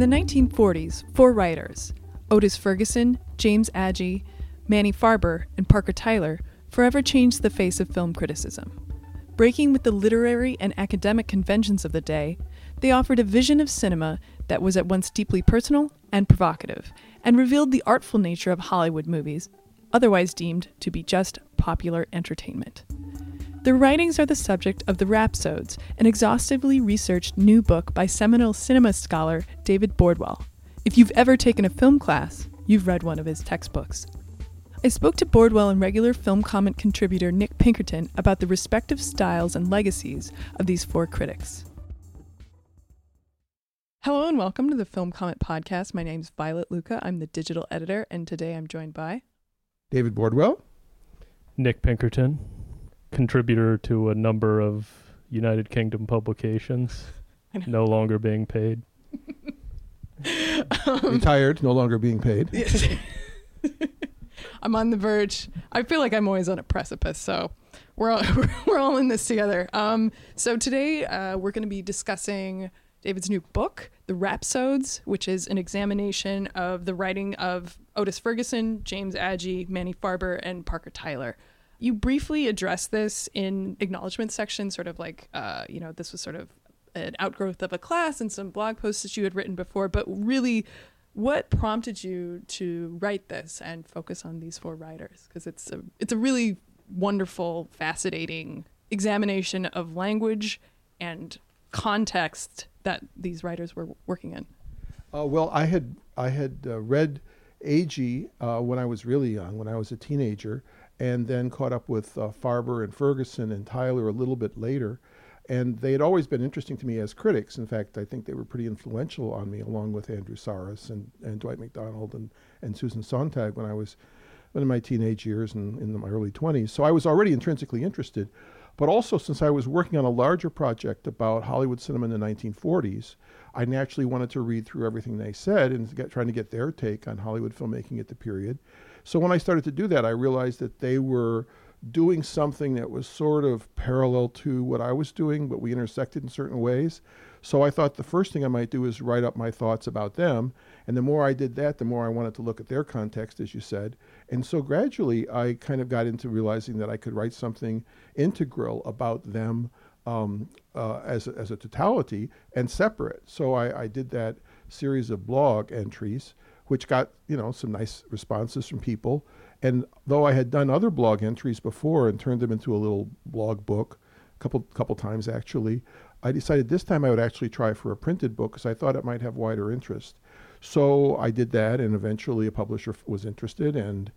the 1940s, four writers, Otis Ferguson, James Agee, Manny Farber, and Parker Tyler, forever changed the face of film criticism. Breaking with the literary and academic conventions of the day, they offered a vision of cinema that was at once deeply personal and provocative, and revealed the artful nature of Hollywood movies, otherwise deemed to be just popular entertainment. Their writings are the subject of The Rhapsodes, an exhaustively researched new book by seminal cinema scholar David Bordwell. If you've ever taken a film class, you've read one of his textbooks. I spoke to Bordwell and regular film comment contributor Nick Pinkerton about the respective styles and legacies of these four critics. Hello and welcome to the Film Comment Podcast. My name is Violet Lucca. I'm the digital editor, and today I'm joined by David Bordwell. Nick Pinkerton, contributor to a number of United Kingdom publications, no longer being paid. Retired, no longer being paid. I'm on the verge. I feel like I'm always on a precipice, so we're all, we're all in this together. Um, so today uh, we're going to be discussing David's new book, The Rhapsodes, which is an examination of the writing of Otis Ferguson, James Agee, Manny Farber, and Parker Tyler. You briefly addressed this in acknowledgement section, sort of like, uh, you know, this was sort of an outgrowth of a class and some blog posts that you had written before, but really what prompted you to write this and focus on these four writers? Because it's a it's a really wonderful fascinating examination of language and context that these writers were working in. Uh, well, I had I had uh, read Agee uh, when I was really young, when I was a teenager, and then caught up with uh, Farber and Ferguson and Tyler a little bit later. And they had always been interesting to me as critics. In fact, I think they were pretty influential on me, along with Andrew Sarris and, and Dwight Macdonald and, and Susan Sontag when I was in my teenage years and in my early 20s. So I was already intrinsically interested. But also, since I was working on a larger project about Hollywood cinema in the 1940s, I naturally wanted to read through everything they said and get, trying to get their take on Hollywood filmmaking at the period. So when I started to do that, I realized that they were doing something that was sort of parallel to what I was doing, but we intersected in certain ways. So I thought the first thing I might do is write up my thoughts about them. And the more I did that, the more I wanted to look at their context, as you said. And so gradually, I kind of got into realizing that I could write something integral about them um, uh, as, a, as a totality and separate. So I, I did that series of blog entries, which got you know some nice responses from people. And though I had done other blog entries before and turned them into a little blog book, a couple couple times actually, I decided this time I would actually try for a printed book because I thought it might have wider interest. So I did that, and eventually a publisher was interested, and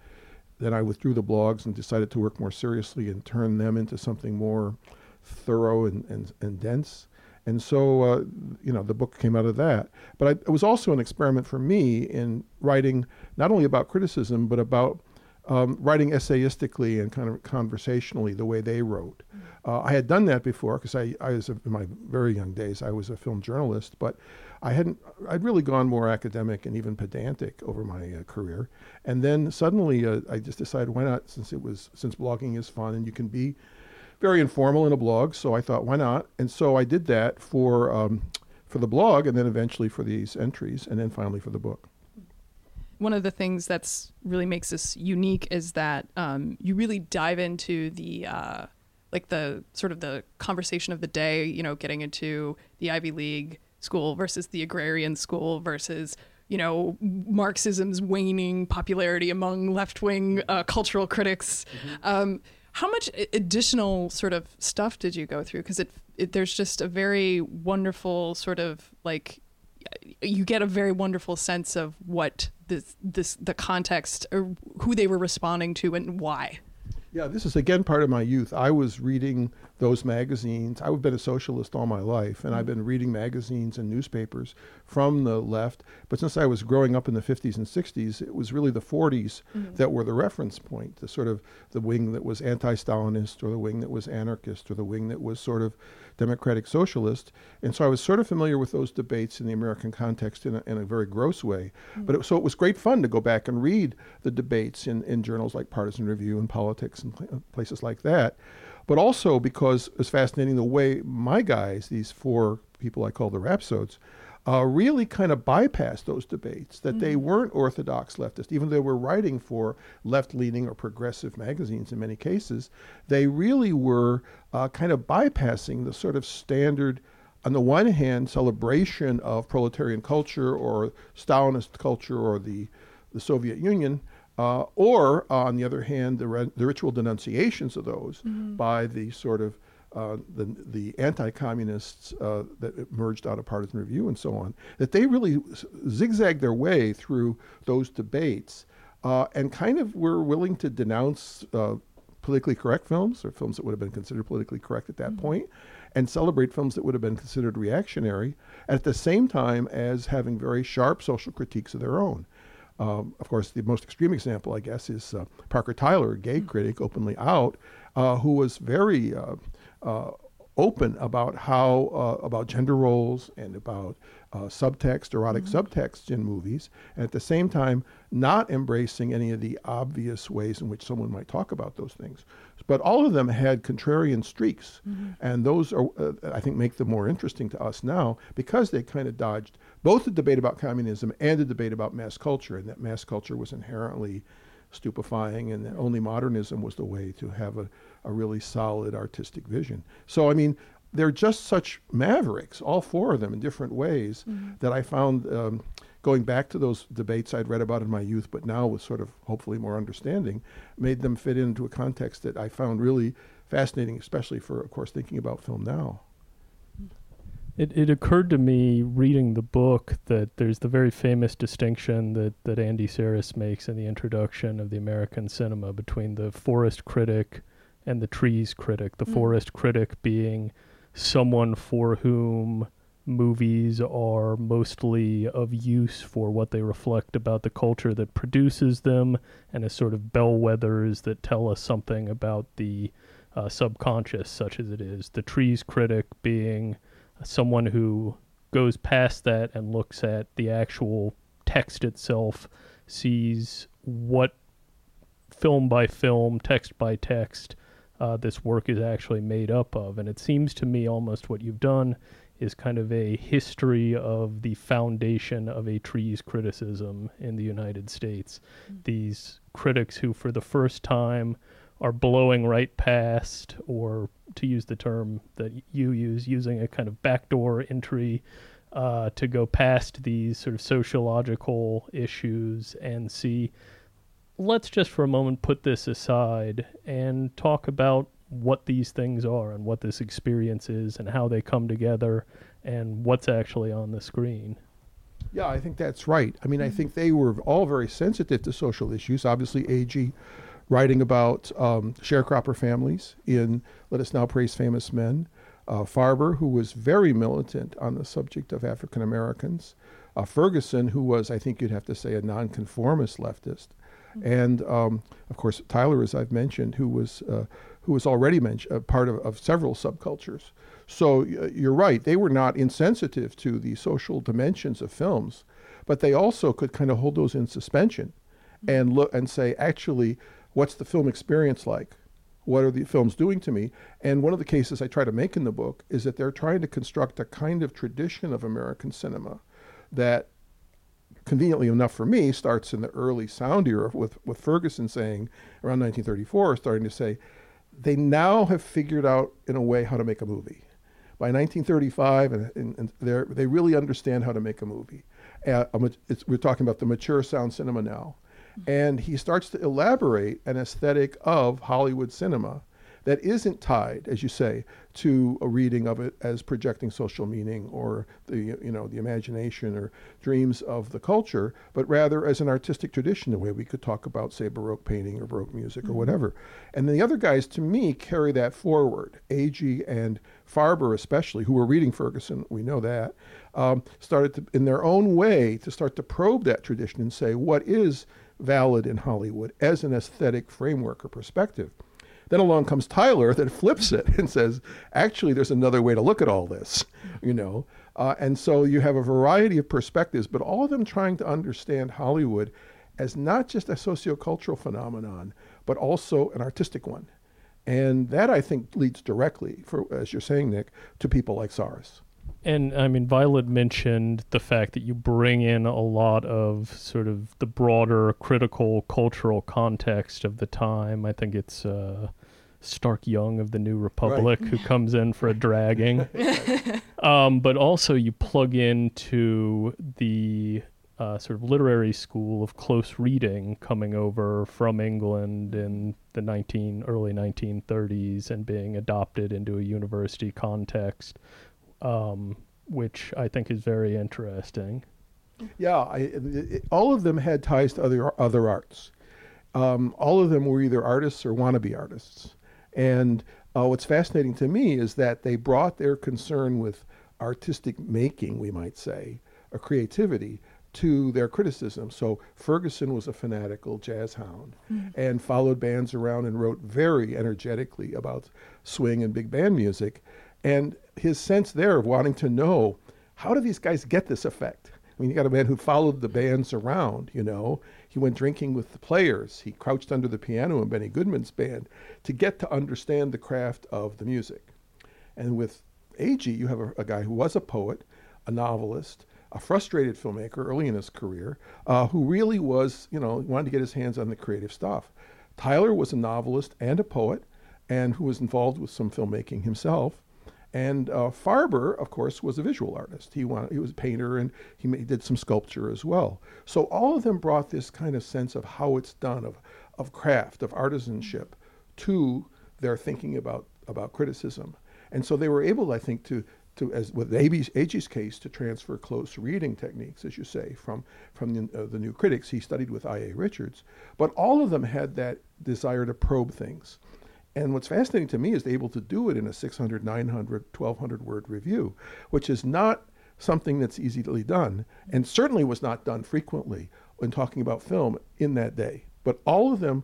then I withdrew the blogs and decided to work more seriously and turn them into something more thorough and, and, and dense. And so, uh, you know, the book came out of that. But I, it was also an experiment for me in writing not only about criticism, but about um, writing essayistically and kind of conversationally the way they wrote. Uh, I had done that before because I, I was, a, in my very young days, I was a film journalist, but I hadn't, I'd really gone more academic and even pedantic over my uh, career. And then suddenly uh, I just decided why not, since it was, since blogging is fun and you can be very informal in a blog. So I thought, why not? And so I did that for, um, for the blog and then eventually for these entries and then finally for the book one of the things that's really makes this unique is that um, you really dive into the uh, like the sort of the conversation of the day. You know, getting into the Ivy League school versus the agrarian school versus you know Marxism's waning popularity among left wing uh, cultural critics. Mm-hmm. Um, how much additional sort of stuff did you go through? Because it, it there's just a very wonderful sort of like you get a very wonderful sense of what this this the context or who they were responding to and why. Yeah, this is again part of my youth. I was reading those magazines. I've been a socialist all my life, and. I've been reading magazines and newspapers from the left. But since I was growing up in the 50s and 60s, it was really the 40s mm-hmm. that were the reference point, the sort of the wing that was anti-Stalinist, or the wing that was anarchist, or the wing that was sort of democratic socialist. And so I was sort of familiar with those debates in the American context in a, in a very gross way. Mm-hmm. But it, so it was great fun to go back and read the debates in, in journals like Partisan Review and Politics and pl- places like that. But also because it's fascinating the way my guys, these four people I call the Rhapsodes, uh, really kind of bypassed those debates, that they Mm-hmm. weren't orthodox leftist, even though they were writing for left leaning or progressive magazines in many cases. They really were uh, kind of bypassing the sort of standard, on the one hand, celebration of proletarian culture or Stalinist culture or the, the Soviet Union. Uh, or, on the other hand, the, re- the ritual denunciations of those by the sort of uh, the, the anti-communists uh, that emerged out of partisan review and so on, that they really zigzagged their way through those debates uh, and kind of were willing to denounce uh, politically correct films or films that would have been considered politically correct at that point, and celebrate films that would have been considered reactionary at the same time as having very sharp social critiques of their own. Um, of course, the most extreme example, I guess, is uh, Parker Tyler, a gay critic, openly out, uh, who was very uh, open about how uh, about gender roles and about uh, subtext, erotic subtext in movies, and at the same time not embracing any of the obvious ways in which someone might talk about those things. But all of them had contrarian streaks, and those are uh, I think make them more interesting to us now because they kind of dodged both the debate about communism and the debate about mass culture, and that mass culture was inherently stupefying and that only modernism was the way to have a, a really solid artistic vision. So, I mean, they're just such mavericks, all four of them in different ways, that I found um, going back to those debates I'd read about in my youth, but now with sort of hopefully more understanding, made them fit into a context that I found really fascinating, especially for, of course, thinking about film now. It it occurred to me reading the book that there's the very famous distinction that, that Andy Sarris makes in the introduction of the American cinema between the forest critic and the trees critic. The Mm. forest critic being someone for whom movies are mostly of use for what they reflect about the culture that produces them and as sort of bellwethers that tell us something about the uh, subconscious, such as it is. The trees critic being someone who goes past that and looks at the actual text itself, sees what film by film, text by text, uh, this work is actually made up of. And it seems to me almost what you've done is kind of a history of the foundation of a trees criticism in the United States. These critics who, for the first time, are blowing right past, or to use the term that you use, using a kind of backdoor entry uh, to go past these sort of sociological issues and see. Let's just for a moment put this aside and talk about what these things are and what this experience is and how they come together and what's actually on the screen. Yeah, I think that's right. I mean, I think they were all very sensitive to social issues. Obviously, Agee writing about um, sharecropper families in Let Us Now Praise Famous Men. Uh, Farber, who was very militant on the subject of African Americans. Uh, Ferguson, who was, I think you'd have to say, a nonconformist leftist. And um, of course, Tyler, as I've mentioned, who was uh, who was already mentioned, a part of, of several subcultures. So uh, you're right; they were not insensitive to the social dimensions of films, but they also could kind of hold those in suspension, and look and say, actually, what's the film experience like? What are the films doing to me? And one of the cases I try to make in the book is that they're trying to construct a kind of tradition of American cinema that conveniently enough for me, starts in the early sound era with, with Ferguson saying around 1934, starting to say, they now have figured out in a way how to make a movie. By 1935, and, and, and they really understand how to make a movie. Uh, we're talking about the mature sound cinema now. And he starts to elaborate an aesthetic of Hollywood cinema that isn't tied, as you say, to a reading of it as projecting social meaning or the you know the imagination or dreams of the culture, but rather as an artistic tradition, the way we could talk about, say, Baroque painting or Baroque music or whatever. And the other guys, to me, carry that forward. Agee and Farber, especially, who were reading Ferguson, we know that, um, started to, in their own way to start to probe that tradition and say what is valid in Hollywood as an aesthetic framework or perspective. Then along comes Tyler that flips it and says, actually, there's another way to look at all this, you know. Uh, and so you have a variety of perspectives, but all of them trying to understand Hollywood as not just a sociocultural phenomenon, but also an artistic one. And that I think leads directly, for as you're saying, Nick, to people like Sarris. And I mean, Violet mentioned the fact that you bring in a lot of sort of the broader critical cultural context of the time. I think it's uh, Stark Young of the New Republic right. who comes in for a dragging. um, but also, you plug into the uh, sort of literary school of close reading coming over from England in the 19 early 1930s and being adopted into a university context um, which I think is very interesting. Yeah, I, it, all of them had ties to other other arts. Um, all of them were either artists or wannabe artists. And uh, what's fascinating to me is that they brought their concern with artistic making, we might say, or creativity, to their criticism. So Ferguson was a fanatical jazz hound mm-hmm. and followed bands around and wrote very energetically about swing and big band music. And his sense there of wanting to know how do these guys get this effect? I mean, you got a man who followed the bands around, you know. He went drinking with the players. He crouched under the piano in Benny Goodman's band to get to understand the craft of the music. And with Agee, you have a, a guy who was a poet, a novelist, a frustrated filmmaker early in his career, uh, who really was, you know, wanted to get his hands on the creative stuff. Tyler was a novelist and a poet, and who was involved with some filmmaking himself. And uh, Farber, of course, was a visual artist. He, wanted, he was a painter and he, made, did some sculpture as well. So all of them brought this kind of sense of how it's done, of, of craft, of artisanship, to their thinking about, about criticism. And so they were able, I think, to, to as with Agee's case, to transfer close reading techniques, as you say, from, from the, uh, the new critics. He studied with I.A. Richards. But all of them had that desire to probe things. And what's fascinating to me is they're able to do it in a 600, 900, 1200 word review, which is not something that's easily done, and certainly was not done frequently when talking about film in that day. But all of them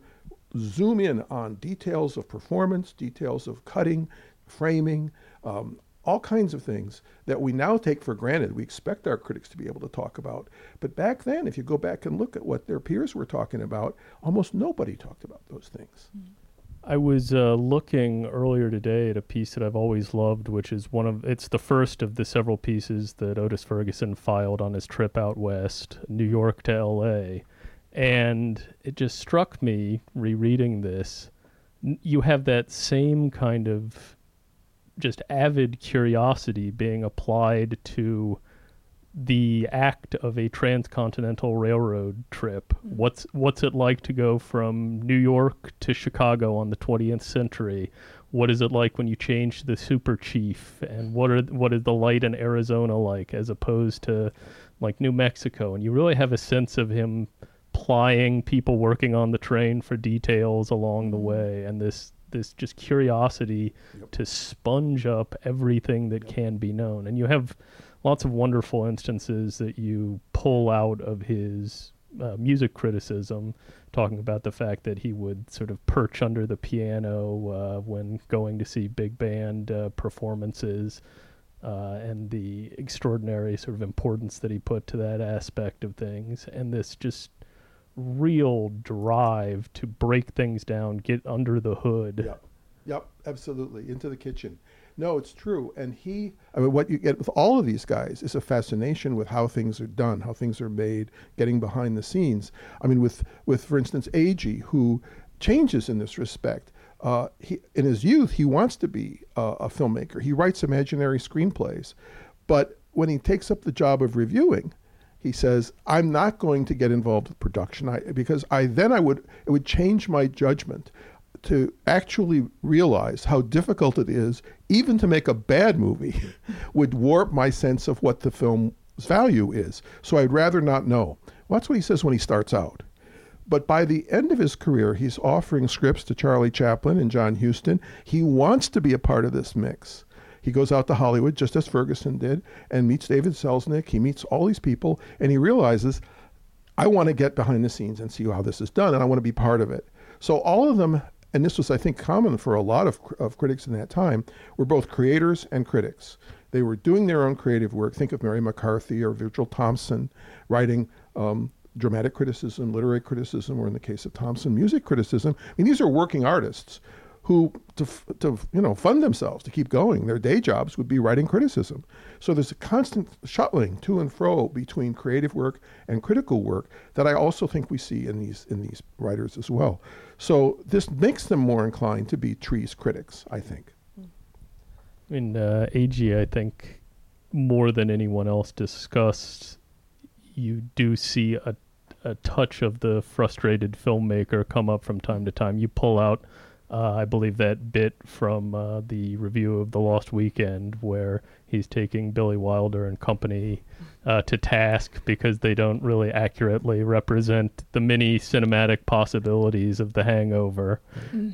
zoom in on details of performance, details of cutting, framing, um, all kinds of things that we now take for granted. We expect our critics to be able to talk about. But back then, if you go back and look at what their peers were talking about, almost nobody talked about those things. Mm-hmm. I was uh, looking earlier today at a piece that I've always loved, which is one of it's the first of the several pieces that Otis Ferguson filed on his trip out west, New York to L.A. And it just struck me rereading this. You have that same kind of just avid curiosity being applied to the act of a transcontinental railroad trip. Hmm. What's what's it like to go from New York to Chicago on the 20th century? What is it like when you change the super chief? And what are what is the light in Arizona like as opposed to like New Mexico? And you really have a sense of him plying people working on the train for details along the hmm. way and this this just curiosity yep. to sponge up everything that yep. can be known. And you have lots of wonderful instances that you pull out of his uh, music criticism, talking about the fact that he would sort of perch under the piano uh, when going to see big band uh, performances. Uh, and the extraordinary sort of importance that he put to that aspect of things, and this just real drive to break things down, get under the hood. Yep, yep, absolutely, into the kitchen. No, it's true. And he, I mean, what you get with all of these guys is a fascination with how things are done, how things are made, getting behind the scenes. I mean, with, with for instance, Agee, who changes in this respect. Uh, he, in his youth, he wants to be uh, a filmmaker. He writes imaginary screenplays. But when he takes up the job of reviewing, he says, "I'm not going to get involved with production I, because I then I would it would change my judgment to actually realize how difficult it is, even to make a bad movie, would warp my sense of what the film's value is. So I'd rather not know. Well, that's what he says when he starts out. But by the end of his career, he's offering scripts to Charlie Chaplin and John Huston. He wants to be a part of this mix. He goes out to Hollywood, just as Ferguson did, and meets David Selznick. He meets all these people, and he realizes, I want to get behind the scenes and see how this is done, and I want to be part of it. So all of them and this was, I think, common for a lot of, of critics in that time, were both creators and critics. They were doing their own creative work. Think of Mary McCarthy or Virgil Thomson writing um, dramatic criticism, literary criticism, or in the case of Thomson, music criticism. I mean, these are working artists who to, to you know fund themselves to keep going. Their day jobs would be writing criticism. So there's a constant shuttling to and fro between creative work and critical work that I also think we see in these in these writers as well. So this makes them more inclined to be trees critics, I think. I mean, uh, Agee, I think more than anyone else discussed, you do see a a touch of the frustrated filmmaker come up from time to time. You pull out, uh, I believe, that bit from uh, the review of The Lost Weekend where he's taking Billy Wilder and company uh, to task because they don't really accurately represent the many cinematic possibilities of The Hangover.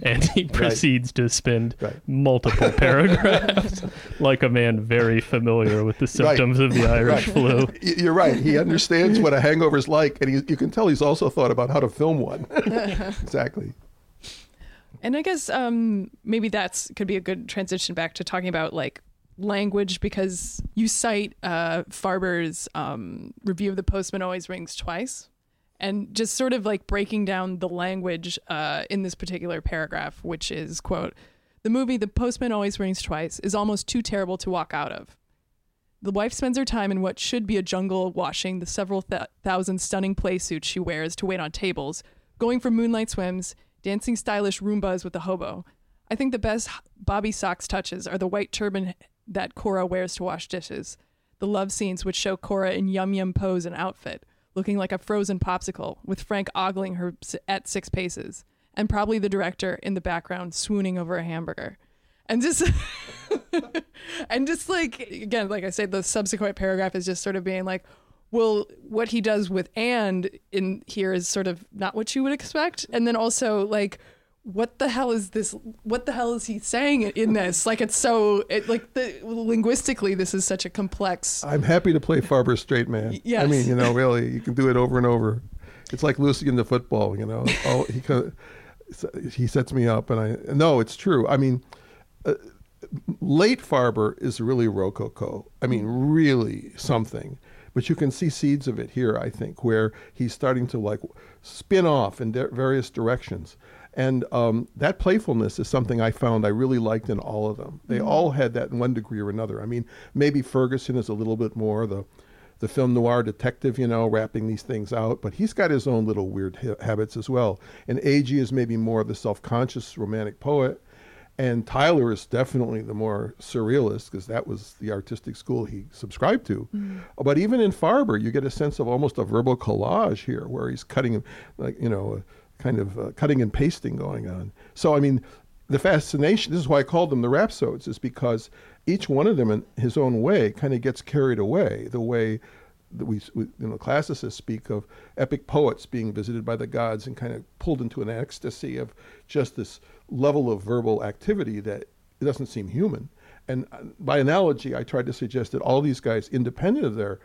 And he proceeds to spend Right. multiple paragraphs like a man very familiar with the symptoms of the Irish flu. You're right. He understands what a hangover is like, and he, you can tell he's also thought about how to film one. exactly. And I guess um, maybe that's could be a good transition back to talking about like language because you cite uh, Farber's um, review of The Postman Always Rings Twice, and just sort of like breaking down the language uh, in this particular paragraph, which is quote, "The movie The Postman Always Rings Twice is almost too terrible to walk out of." The wife spends her time in what should be a jungle washing the several th- thousand stunning play suits she wears to wait on tables, going for moonlight swims, dancing stylish rumbas with the hobo. I think the best Bobby Socks touches are the white turban that Cora wears to wash dishes, the love scenes which show Cora in yum yum pose and outfit, looking like a frozen popsicle, with Frank ogling her at six paces, and probably the director in the background swooning over a hamburger. And just and just like again, like I said, the subsequent paragraph is just sort of being like, well, what he does with and in here is sort of not what you would expect. And then also like what the hell is this what the hell is he saying in this? Like it's so it like the linguistically this is such a complex I'm happy to play Farber straight man. yes. I mean, you know, really, you can do it over and over. It's like Lucy in the football, you know. Oh, he he sets me up, and I no, it's true. I mean, uh, late Farber is really rococo. I mean, really something. But you can see seeds of it here, I think, where he's starting to like spin off in di- various directions. And um, that playfulness is something I found I really liked in all of them. They all had that in one degree or another. I mean, maybe Ferguson is a little bit more the the film noir detective, you know, wrapping these things out, but he's got his own little weird ha- habits as well. And Agee is maybe more the self conscious romantic poet. And Tyler is definitely the more surrealist because that was the artistic school he subscribed to. But even in Farber, you get a sense of almost a verbal collage here where he's cutting, like, you know, kind of uh, cutting and pasting going on. So, I mean, the fascination, this is why I called them the rhapsodes, is because each one of them in his own way kind of gets carried away the way we, we you know classicists speak of epic poets being visited by the gods and kind of pulled into an ecstasy of just this level of verbal activity that it doesn't seem human and uh, by analogy i tried to suggest that all these guys independent of their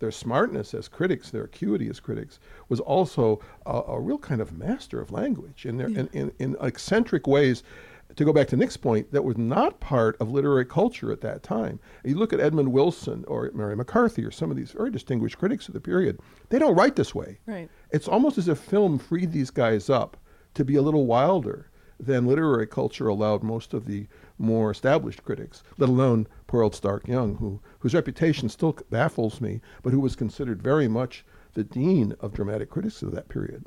their smartness as critics, their acuity as critics, was also a, a real kind of master of language in, their, in, in, in eccentric ways. To go back to Nick's point, that was not part of literary culture at that time. You look at Edmund Wilson or Mary McCarthy or some of these very distinguished critics of the period, they don't write this way. Right. It's almost as if film freed these guys up to be a little wilder than literary culture allowed most of the more established critics, let alone poor old Stark Young, who, whose reputation still baffles me, but who was considered very much the dean of dramatic critics of that period.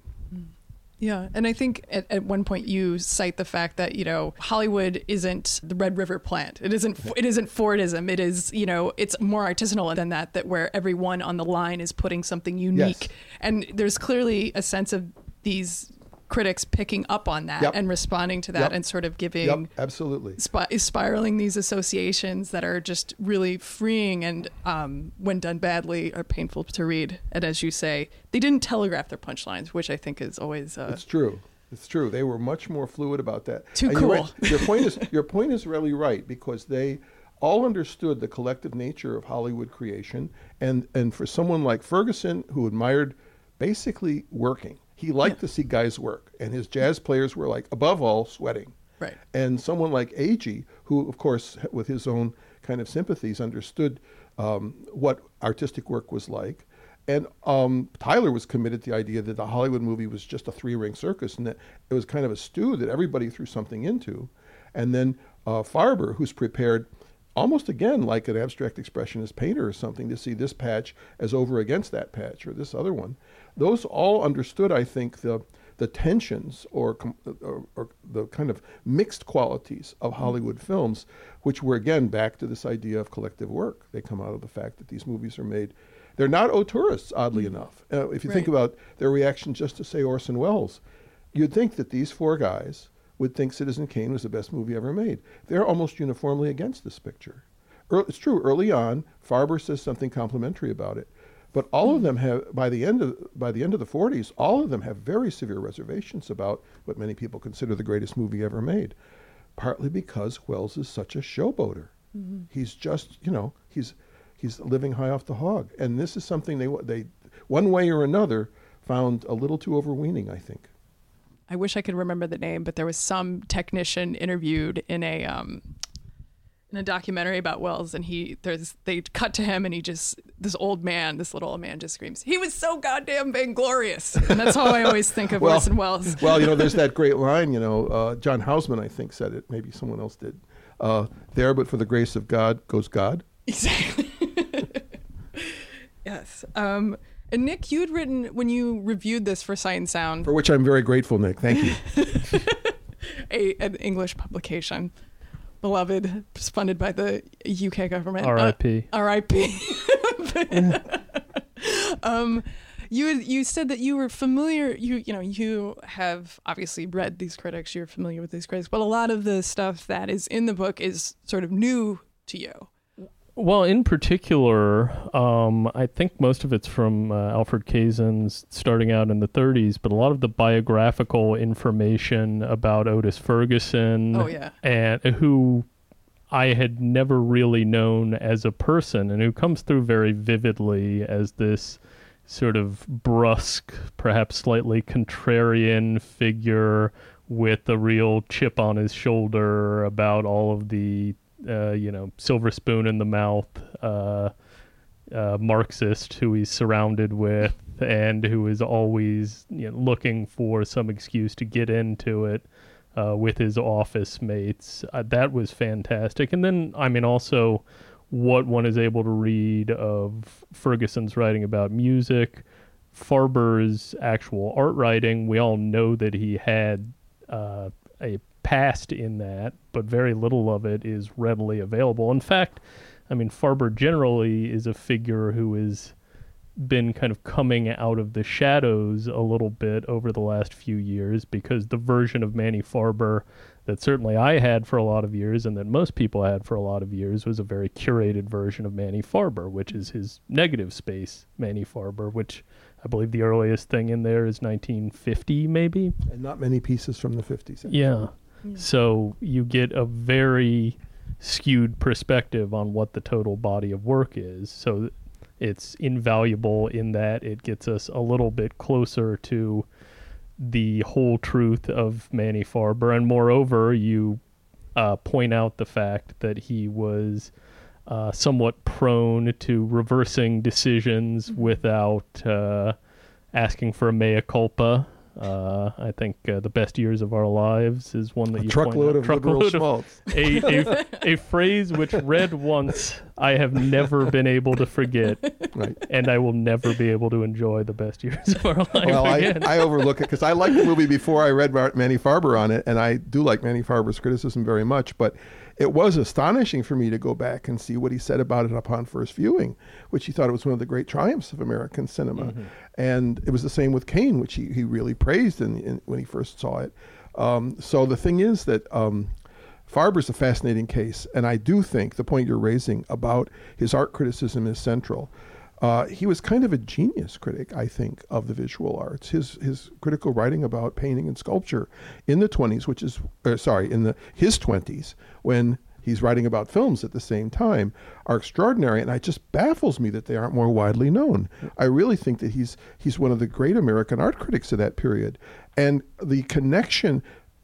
Yeah, and I think at, at one point you cite the fact that you know Hollywood isn't the Red River plant. It isn't. It isn't Fordism. It is. You know, it's more artisanal than that. That where everyone on the line is putting something unique, Yes. and there's clearly a sense of these critics picking up on that Yep. and responding to that Yep. and sort of giving Yep, absolutely. spi- spiraling these associations that are just really freeing and um, when done badly are painful to read and as you say they didn't telegraph their punchlines which i think is always uh, It's true. It's true. They were much more fluid about that. Too And cool. right. Your point is your point is really right because they all understood the collective nature of Hollywood creation, and and for someone like Ferguson who admired basically working, he liked to see guys work, and his jazz players were like above all sweating. Right. And someone like Agee, who of course with his own kind of sympathies understood um, what artistic work was like, And um, Tyler was committed to the idea that the Hollywood movie was just a three ring circus and that it was kind of a stew that everybody threw something into. And then uh, Farber, who's prepared almost again like an abstract expressionist painter or something to see this patch as over against that patch or this other one. Those all understood, I think, the the tensions or, or, or, the kind of mixed qualities of Hollywood films, which were again back to this idea of collective work. They come out of the fact that these movies are made. They're not auteurs, oddly mm enough. Uh, if you right. think about their reaction just to say Orson Welles, you'd think that these four guys would think Citizen Kane was the best movie ever made. They're almost uniformly against this picture. It's true. Early on, Farber says something complimentary about it, but all of them have by the end of by the end of the 40s, all of them have very severe reservations about what many people consider the greatest movie ever made. Partly because Welles is such a showboater. Mm-hmm. He's just, you know, he's he's living high off the hog, and this is something they they one way or another found a little too overweening. I think. I wish I could remember the name, but there was some technician interviewed in a um, in a documentary about Welles, and he there's they cut to him, and he just this old man, this little old man, just screams, "He was so goddamn vainglorious," and that's how I always think of well, Orson Welles. well, you know, there's that great line. You know, uh, John Houseman, I think, said it. Maybe someone else did. Uh, there, but for the grace of God, goes God. Exactly. yes. Um, and Nick, you had written when you reviewed this for Sight and Sound, for which I'm very grateful, Nick. Thank you. a, an English publication, beloved, funded by the UK government. R.I.P. Uh, R.I.P. um, you you said that you were familiar. You you know you have obviously read these critics. You're familiar with these critics, but a lot of the stuff that is in the book is sort of new to you. Well, in particular, um, I think most of it's from uh, Alfred Kazin's starting out in the 30s, but a lot of the biographical information about Otis Ferguson, oh, yeah. and who I had never really known as a person, and who comes through very vividly as this sort of brusque, perhaps slightly contrarian figure with a real chip on his shoulder about all of the uh, you know, silver spoon in the mouth uh, uh, Marxist who he's surrounded with and who is always you know, looking for some excuse to get into it uh, with his office mates. Uh, that was fantastic. And then, I mean, also what one is able to read of Ferguson's writing about music, Farber's actual art writing. We all know that he had uh, a past in that, but very little of it is readily available. In fact, I mean, Farber generally is a figure who has been kind of coming out of the shadows a little bit over the last few years because the version of Manny Farber that certainly I had for a lot of years and that most people had for a lot of years was a very curated version of Manny Farber, which is his negative space Manny Farber, which I believe the earliest thing in there is 1950, maybe. And not many pieces from the 50s. Yeah. So you get a very skewed perspective on what the total body of work is. So it's invaluable in that it gets us a little bit closer to the whole truth of Manny Farber. And moreover, you uh, point out the fact that he was uh, somewhat prone to reversing decisions mm-hmm. without uh, asking for a mea culpa uh, I think uh, the best years of our lives is one that a you truckload of truckload liberal of a, a, a phrase which read once I have never been able to forget, right. and I will never be able to enjoy the best years of our life well, again. I, I overlook it because I liked the movie before I read Manny Farber on it, and I do like Manny Farber's criticism very much, but it was astonishing for me to go back and see what he said about it upon first viewing, which he thought it was one of the great triumphs of American cinema. Mm-hmm. And it was the same with Kane, which he, he really praised in, in when he first saw it. Um, so the thing is that um, Farber's a fascinating case, and I do think the point you're raising about his art criticism is central. Uh, he was kind of a genius critic, I think, of the visual arts. His his critical writing about painting and sculpture in the 20s, which is uh, sorry, in the his 20s, when he's writing about films at the same time, are extraordinary, and it just baffles me that they aren't more widely known. I really think that he's he's one of the great American art critics of that period, and the connection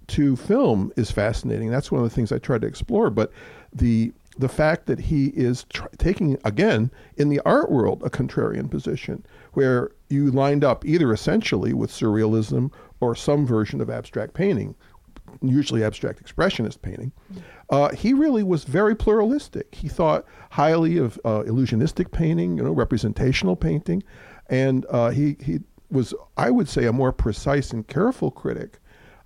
to film is fascinating. That's one of the things I tried to explore, but the the fact that he is tr- taking, again, in the art world, a contrarian position where you lined up either essentially with surrealism or some version of abstract painting, usually abstract expressionist painting. Uh, he really was very pluralistic. He thought highly of uh, illusionistic painting, you know, representational painting, and uh, he he was, I would say, a more precise and careful critic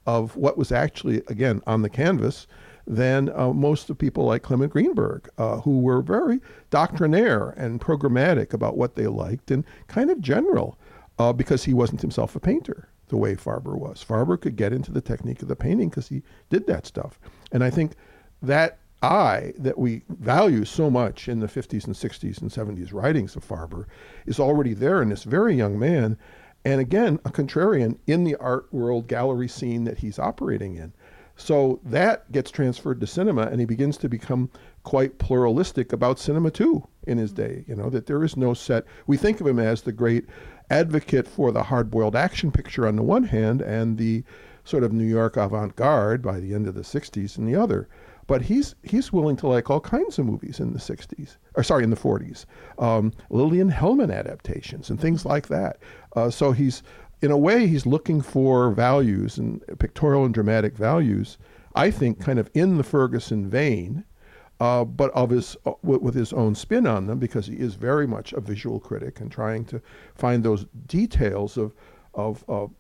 of what was actually, again, on the canvas than uh, most of people like Clement Greenberg, uh, who were very doctrinaire and programmatic about what they liked and kind of general uh, because he wasn't himself a painter the way Farber was. Farber could get into the technique of the painting because he did that stuff. And I think that eye that we value so much in the 50s and 60s and 70s writings of Farber is already there in this very young man. And again, a contrarian in the art world gallery scene that he's operating in. So that gets transferred to cinema, and he begins to become quite pluralistic about cinema too in his day. You know, that there is no set. We think of him as the great advocate for the hard boiled action picture on the one hand, and the sort of New York avant garde by the end of the 60s in the other. But he's he's willing to like all kinds of movies in the 60s, or sorry, in the 40s, um, Lillian Hellman adaptations and things like that. Uh, so he's in a way, he's looking for values and pictorial and dramatic values. I think, kind of in the Ferguson vein, uh, but of his uh, with his own spin on them, because he is very much a visual critic and trying to find those details of of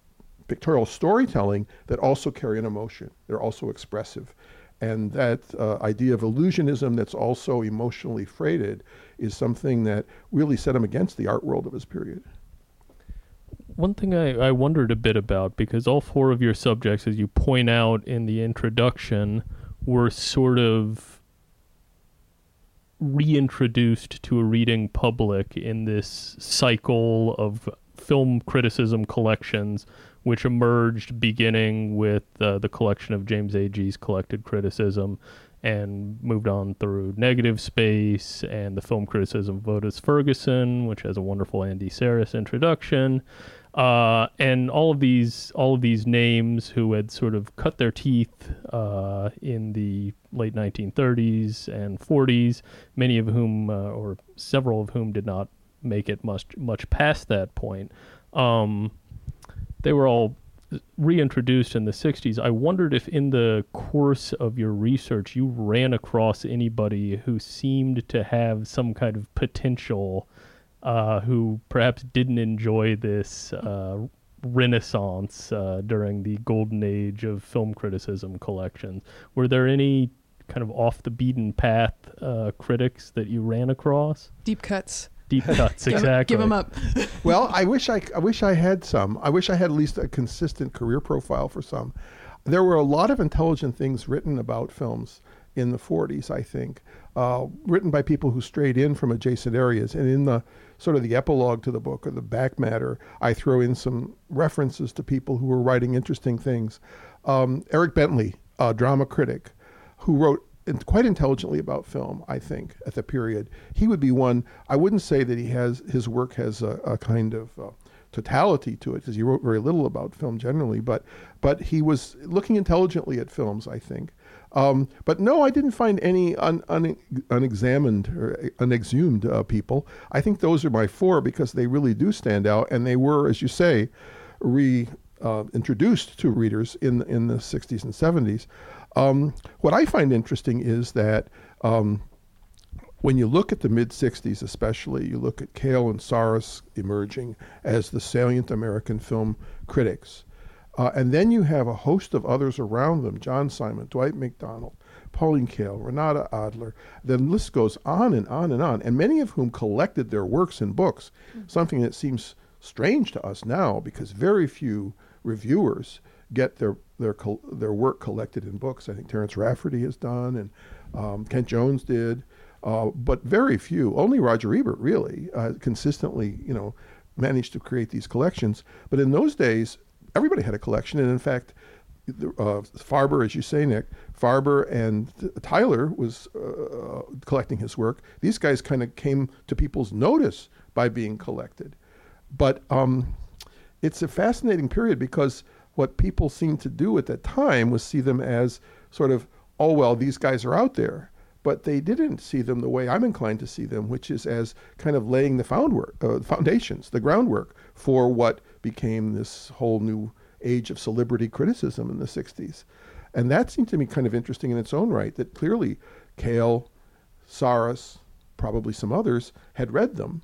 pictorial storytelling that also carry an emotion. They're also expressive, and that uh, idea of illusionism that's also emotionally freighted is something that really set him against the art world of his period. One thing I, I wondered a bit about, because all four of your subjects, as you point out in the introduction, were sort of reintroduced to a reading public in this cycle of film criticism collections, which emerged beginning with uh, the collection of James Agee's collected criticism and moved on through Negative Space and the film criticism of Otis Ferguson, which has a wonderful Andy Sarris introduction. Uh, and all of these all of these names who had sort of cut their teeth uh, in the late 1930s and 40s, many of whom uh, or several of whom did not make it much much past that point. Um, they were all reintroduced in the 60s. I wondered if in the course of your research you ran across anybody who seemed to have some kind of potential uh, who perhaps didn't enjoy this uh, renaissance uh, during the golden age of film criticism collections. Were there any kind of off the beaten path uh, critics that you ran across? Deep cuts. Deep cuts, exactly. Give them up. well, I wish I, I wish I had some. I wish I had at least a consistent career profile for some. There were a lot of intelligent things written about films in the 40s, I think, uh, written by people who strayed in from adjacent areas. And in the sort of the epilogue to the book or the back matter, I throw in some references to people who were writing interesting things. Um, Eric Bentley, a drama critic, who wrote quite intelligently about film, I think, at the period. He would be one. I wouldn't say that he has his work has a, a kind of uh, totality to it because he wrote very little about film generally, but but he was looking intelligently at films, I think. Um, but no, I didn't find any un, un, unexamined or unexhumed uh, people. I think those are my four because they really do stand out, and they were, as you say, re uh, to readers in in the 60s and 70s. Um, what I find interesting is that um, when you look at the mid 60s, especially, you look at Kael and Sarris emerging as the salient American film critics. Uh, and then you have a host of others around them John Simon, Dwight Macdonald, Pauline Kael, Renata Adler. The list goes on and on and on, and many of whom collected their works in books, something that seems strange to us now because very few reviewers get their their col- their work collected in books. I think Terence Rafferty has done, and um, Kent Jones did, uh, but very few. Only Roger Ebert really uh, consistently, you know, managed to create these collections. But in those days, everybody had a collection, and in fact, uh, Farber, as you say, Nick, Farber and Tyler was uh, collecting his work. These guys kind of came to people's notice by being collected. But um, it's a fascinating period because what people seemed to do at that time was see them as sort of, oh, well, these guys are out there. But they didn't see them the way I'm inclined to see them, which is as kind of laying the foundwork, uh, foundations, the groundwork for what became this whole new age of celebrity criticism in the 60s. And that seemed to me kind of interesting in its own right, that clearly Kael, Sarris, probably some others, had read them,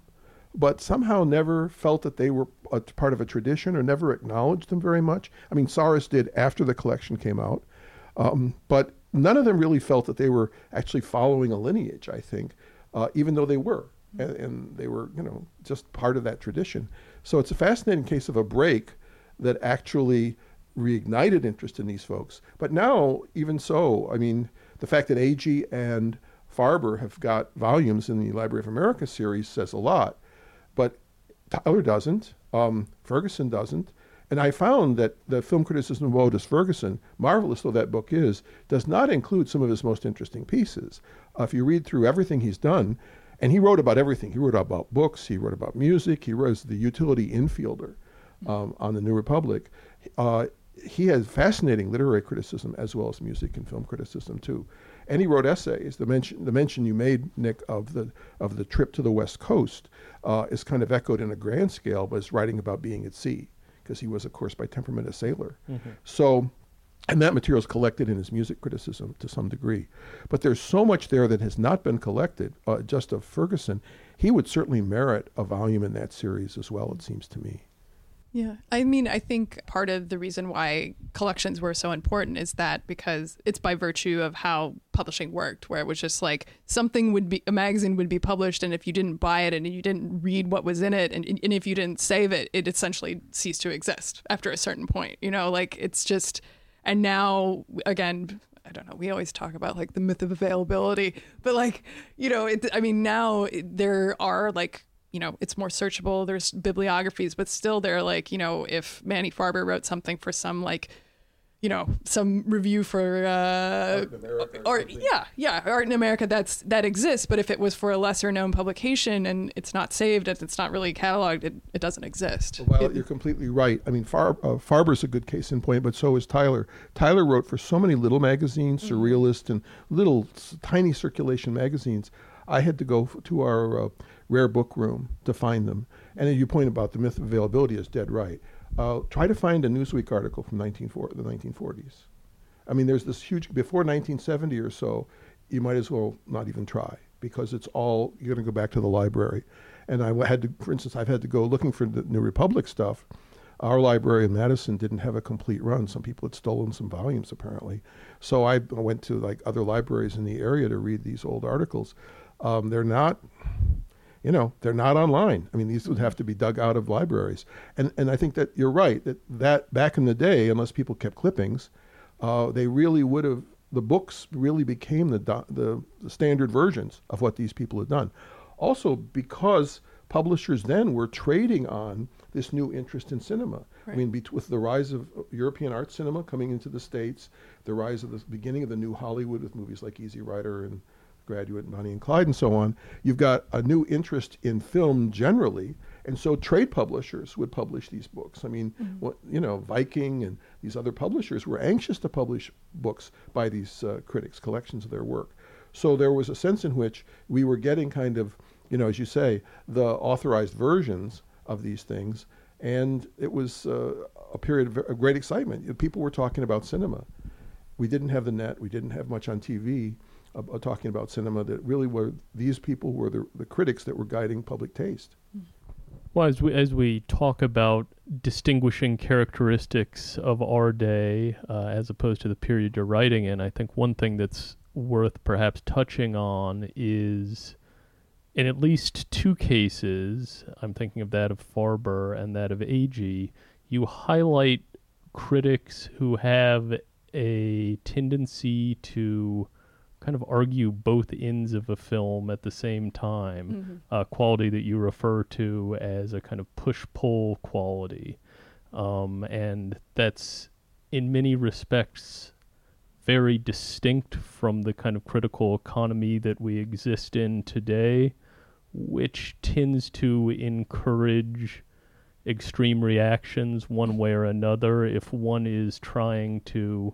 but somehow never felt that they were part of a tradition or never acknowledged them very much. I mean, Sarris did after the collection came out, um, but none of them really felt that they were actually following a lineage, I think, uh, even though they were. And, and, they were, you know, just part of that tradition. So it's a fascinating case of a break that actually reignited interest in these folks. But now, even so, I mean, the fact that Agee and Farber have got volumes in the Library of America series says a lot. But Tyler doesn't, um, Ferguson doesn't, and I found that the film criticism of Otis Ferguson, marvelous though that book is, does not include some of his most interesting pieces. Uh, if you read through everything he's done, and he wrote about everything. He wrote about books, he wrote about music, he was the utility infielder um, on the New Republic. Uh, he has fascinating literary criticism as well as music and film criticism too. And he wrote essays. The mention, the mention you made, Nick, of the of the trip to the West Coast uh, is kind of echoed in a grand scale, but is writing about being at sea because he was, of course, by temperament a sailor. Mm-hmm. So, and that material is collected in his music criticism to some degree. But there's so much there that has not been collected, uh, just of Ferguson. He would certainly merit a volume in that series as well, it seems to me. Yeah. I mean, I think part of the reason why collections were so important is that because it's by virtue of how publishing worked, where it was just like something would be, a magazine would be published, and if you didn't buy it and you didn't read what was in it, and, and if you didn't save it, it essentially ceased to exist after a certain point. You know, like it's just, and now, again, I don't know. We always talk about like the myth of availability, but like, you know, it, I mean, now there are like you know, it's more searchable. There's bibliographies, but still, they're like, you know, if Manny Farber wrote something for some like, you know, some review for, uh, or, yeah, yeah, Art in America, that's that exists. But if it was for a lesser known publication and it's not saved, and it's not really cataloged, it, it doesn't exist. Well, it, you're completely right. I mean, Far, uh, Farber's a good case in point, but so is Tyler. Tyler wrote for so many little magazines, mm-hmm. Surrealist, and little tiny circulation magazines. I had to go to our uh, rare book room to find them. And you point about the myth of availability is dead right. Uh, try to find a Newsweek article from 1940, the 1940s. I mean, there's this huge, before 1970 or so, you might as well not even try because it's all, you're going to go back to the library. And I had to, for instance, I've had to go looking for the New Republic stuff. Our library in Madison didn't have a complete run. Some people had stolen some volumes, apparently. So I went to like other libraries in the area to read these old articles. Um, they're not, you know, they're not online. I mean, these would have to be dug out of libraries. And and I think that you're right that that back in the day, unless people kept clippings, uh, they really would have. The books really became the, the the standard versions of what these people had done. Also, because publishers then were trading on this new interest in cinema. Right. I mean, with the rise of European art cinema coming into the states, the rise of the beginning of the new Hollywood with movies like Easy Rider and Graduate, Bonnie and Clyde, and so on, you've got a new interest in film generally. And so trade publishers would publish these books. I mean, mm-hmm. what, you know, Viking and these other publishers were anxious to publish books by these uh, critics, collections of their work. So there was a sense in which we were getting kind of, you know, as you say, the authorized versions of these things. And it was uh, a period of great excitement. People were talking about cinema. We didn't have the net, we didn't have much on TV uh, talking about cinema that really were these people were the, the critics that were guiding public taste. Well, as we as we talk about distinguishing characteristics of our day uh, as opposed to the period you're writing in, I think one thing that's worth perhaps touching on is in at least two cases, I'm thinking of that of Farber and that of Agee, you highlight critics who have a tendency to kind of argue both ends of a film at the same time. Mm-hmm. Uh, quality that you refer to as a kind of push pull quality. Um, and that's in many respects very distinct from the kind of critical economy that we exist in today, which tends to encourage extreme reactions one way or another if one is trying to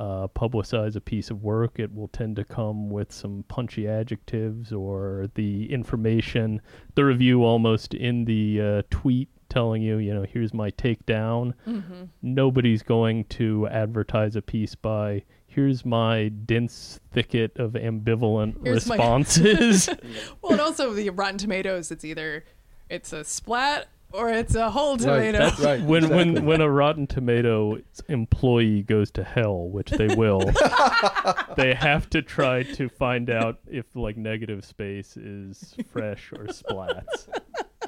uh, publicize a piece of work, it will tend to come with some punchy adjectives or the information, the review almost in the uh, tweet telling you, you know, here's my takedown. Mm-hmm. Nobody's going to advertise a piece by here's my dense thicket of ambivalent Here's my- responses. Well, and also the Rotten Tomatoes, it's either it's a splat or it's a whole Right, tomato. that's right. when exactly. when when a Rotten Tomato employee goes to hell, which they will, they have to try to find out if like negative space is fresh or splats.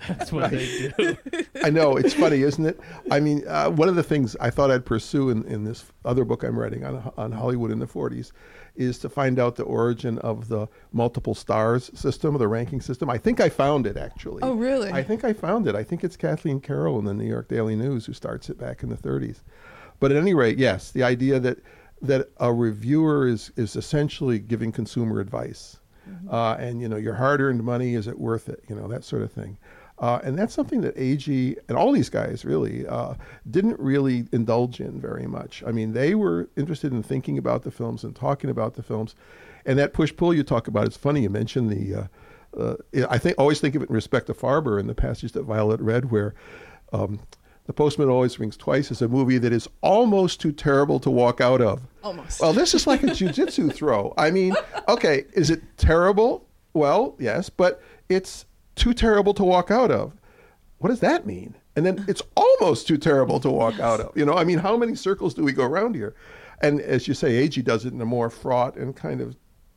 That's what they do. I know it's funny, isn't it? I mean, uh, one of the things I thought I'd pursue in, in this other book I'm writing on on Hollywood in the 40s is to find out the origin of the multiple stars system, the ranking system. I think I found it actually. Oh, really? I think I found it. I think it's Kathleen Carroll in the New York Daily News who starts it back in the 30s. But at any rate, yes, the idea that that a reviewer is is essentially giving consumer advice, uh, and you know your hard-earned money is it worth it? You know that sort of thing. Uh, and that's something that Agee and all these guys really uh, didn't really indulge in very much. I mean, they were interested in thinking about the films and talking about the films, and that push pull you talk about. It's funny you mentioned the. Uh, uh, I think always think of it in respect to Farber and the passage that Violet read, where um, the postman always rings twice is a movie that is almost too terrible to walk out of. Almost. Well, this is like a jujitsu throw. I mean, okay, is it terrible? Well, yes, but it's too terrible to walk out of. What does that mean? And then it's almost too terrible to walk out of. You know, I mean, how many circles do we go around here? And as you say, Agee does it in a more fraught and kind of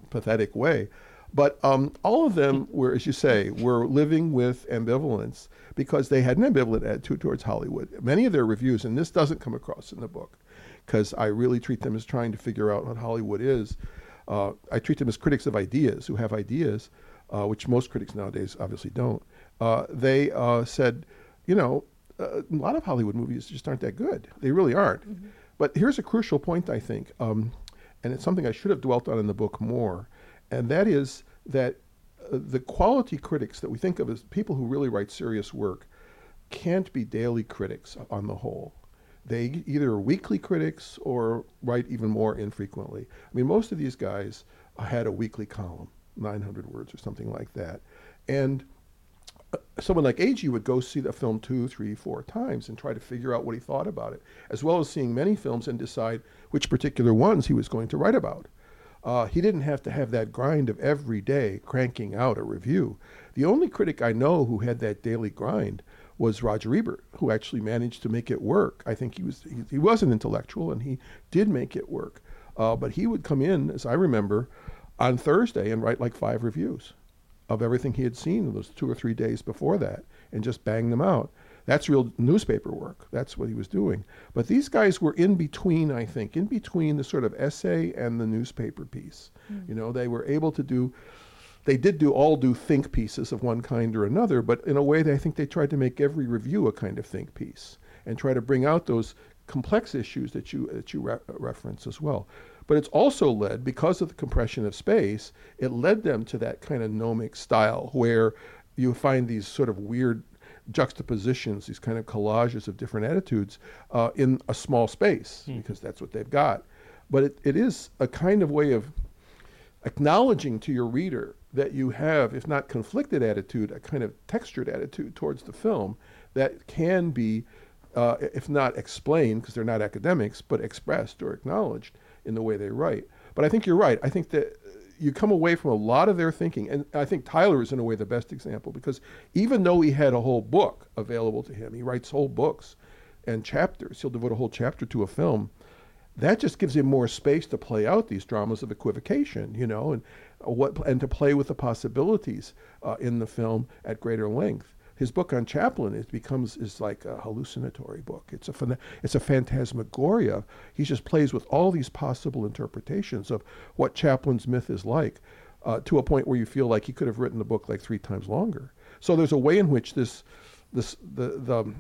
pathetic way. But um, all of them were, as you say, were living with ambivalence because they had an ambivalent attitude towards Hollywood. Many of their reviews, and this doesn't come across in the book, because I really treat them as trying to figure out what Hollywood is. Uh, I treat them as critics of ideas who have ideas, uh, which most critics nowadays obviously don't. Uh, they uh, said, you know, uh, a lot of Hollywood movies just aren't that good. They really aren't. But here's a crucial point, I think, um, and it's something I should have dwelt on in the book more, and that is that uh, the quality critics that we think of as people who really write serious work can't be daily critics on the whole. They either are weekly critics or write even more infrequently. I mean, most of these guys had a weekly column, 900 words or something like that. And uh, someone like Agee would go see the film two, three, four times and try to figure out what he thought about it, as well as seeing many films and decide which particular ones he was going to write about. Uh, he didn't have to have that grind of every day cranking out a review. The only critic I know who had that daily grind was Roger Ebert, who actually managed to make it work. I think he was he, he was an intellectual and he did make it work. Uh, but he would come in, as I remember, on Thursday and write like five reviews of everything he had seen those two or three days before that and just bang them out. That's real newspaper work. That's what he was doing. But these guys were in between, I think, in between the sort of essay and the newspaper piece. Hmm. You know, they were able to do, they did do all do think pieces of one kind or another, but in a way, they, I think they tried to make every review a kind of think piece and try to bring out those complex issues that you that you re- reference as well. But it's also led because of the compression of space. It led them to that kind of gnomic style where you find these sort of weird juxtapositions, these kind of collages of different attitudes uh, in a small space because that's what they've got. But it, it is a kind of way of acknowledging to your reader that you have, if not conflicted attitude, a kind of textured attitude towards the film that can be, uh, if not explained, because they're not academics, but expressed or acknowledged in the way they write. But I think you're right. I think that you come away from a lot of their thinking, and I think Tyler is in a way the best example because even though he had a whole book available to him, he writes whole books and chapters. He'll devote a whole chapter to a film that just gives him more space to play out these dramas of equivocation, you know, and what and to play with the possibilities uh, in the film at greater length. His book on Chaplin it becomes is like a hallucinatory book. It's a it's a phantasmagoria. He just plays with all these possible interpretations of what Chaplin's myth is like, uh, to a point where you feel like he could have written the book like three times longer. So there's a way in which this this the the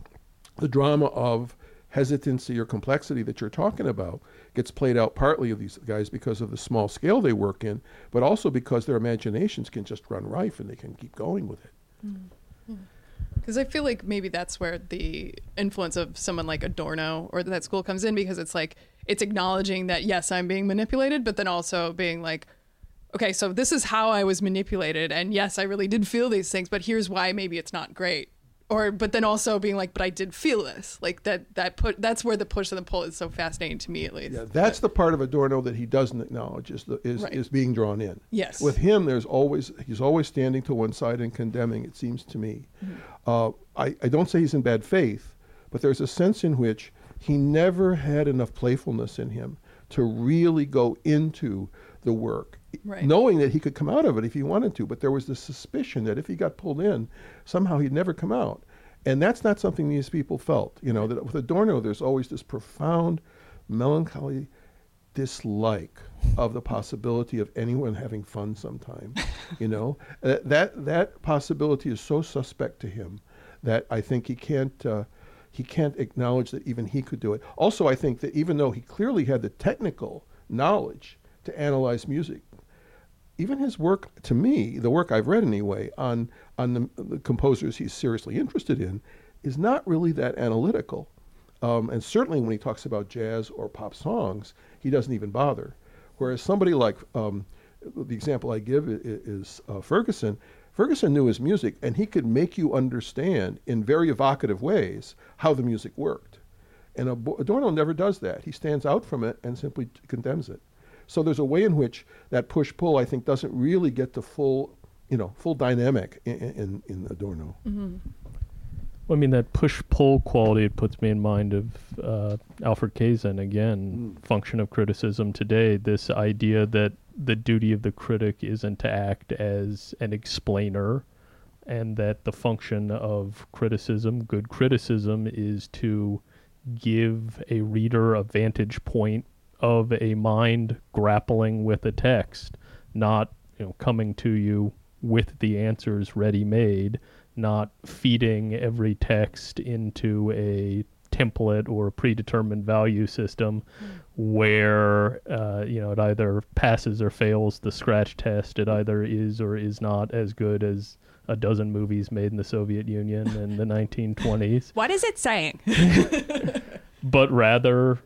the drama of hesitancy or complexity that you're talking about gets played out partly of these guys because of the small scale they work in, but also because their imaginations can just run rife and they can keep going with it. Because I feel like maybe that's where the influence of someone like Adorno or that school comes in because it's like it's acknowledging that yes, I'm being manipulated, but then also being like, okay, so this is how I was manipulated, and yes, I really did feel these things, but here's why maybe it's not great. Or, but then also being like, but I did feel this, like that. That put that's where the push and the pull is so fascinating to me, at least. Yeah, that's the part of Adorno that he doesn't acknowledge is the, is, Right. is being drawn in. Yes. With him, there's always he's always standing to one side and condemning. It seems to me. Uh, I I don't say he's in bad faith, but there's a sense in which he never had enough playfulness in him to really go into the work, Right. knowing that he could come out of it if he wanted to. But there was this suspicion that if he got pulled in, somehow he'd never come out. And that's not something these people felt. You know, that with Adorno, there's always this profound melancholy dislike of the possibility of anyone having fun sometime. you know, Uh, that that possibility is so suspect to him that I think he can't uh, he can't acknowledge that even he could do it. Also, I think that even though he clearly had the technical knowledge to analyze music, even his work to me, the work I've read anyway on on the, the composers he's seriously interested in, is not really that analytical. Um, and certainly when he talks about jazz or pop songs, he doesn't even bother. Whereas somebody like um, the example I give is, is uh, Ferguson. Ferguson knew his music, and he could make you understand in very evocative ways how the music worked. And Adorno never does that. He stands out from it and simply condemns it. So there's a way in which that push pull, I think, doesn't really get the full, you know, full dynamic in, in, in Adorno. Well, I mean, that push pull quality, it puts me in mind of uh, Alfred Kazin again, function of criticism today. This idea that the duty of the critic isn't to act as an explainer, and that the function of criticism, good criticism, is to give a reader a vantage point of a mind grappling with a text, not you know coming to you with the answers ready made, not feeding every text into a template or a predetermined value system where uh, you know it either passes or fails the scratch test it either is or is not as good as a dozen movies made in the Soviet Union in the 1920s What is it saying? but rather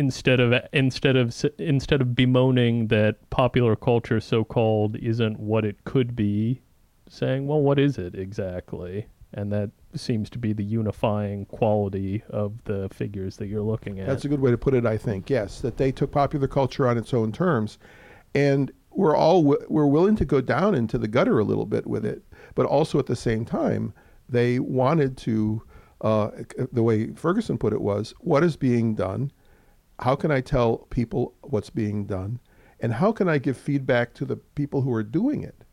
instead of instead of instead of bemoaning that popular culture so called isn't what it could be saying well what is it exactly and that seems to be the unifying quality of the figures that you're looking at That's a good way to put it, I think. Yes, that they took popular culture on its own terms, and we're all we're willing to go down into the gutter a little bit with it, but also at the same time, they wanted to. Uh, the way Ferguson put it was, "What is being done? How can I tell people what's being done, and how can I give feedback to the people who are doing it?"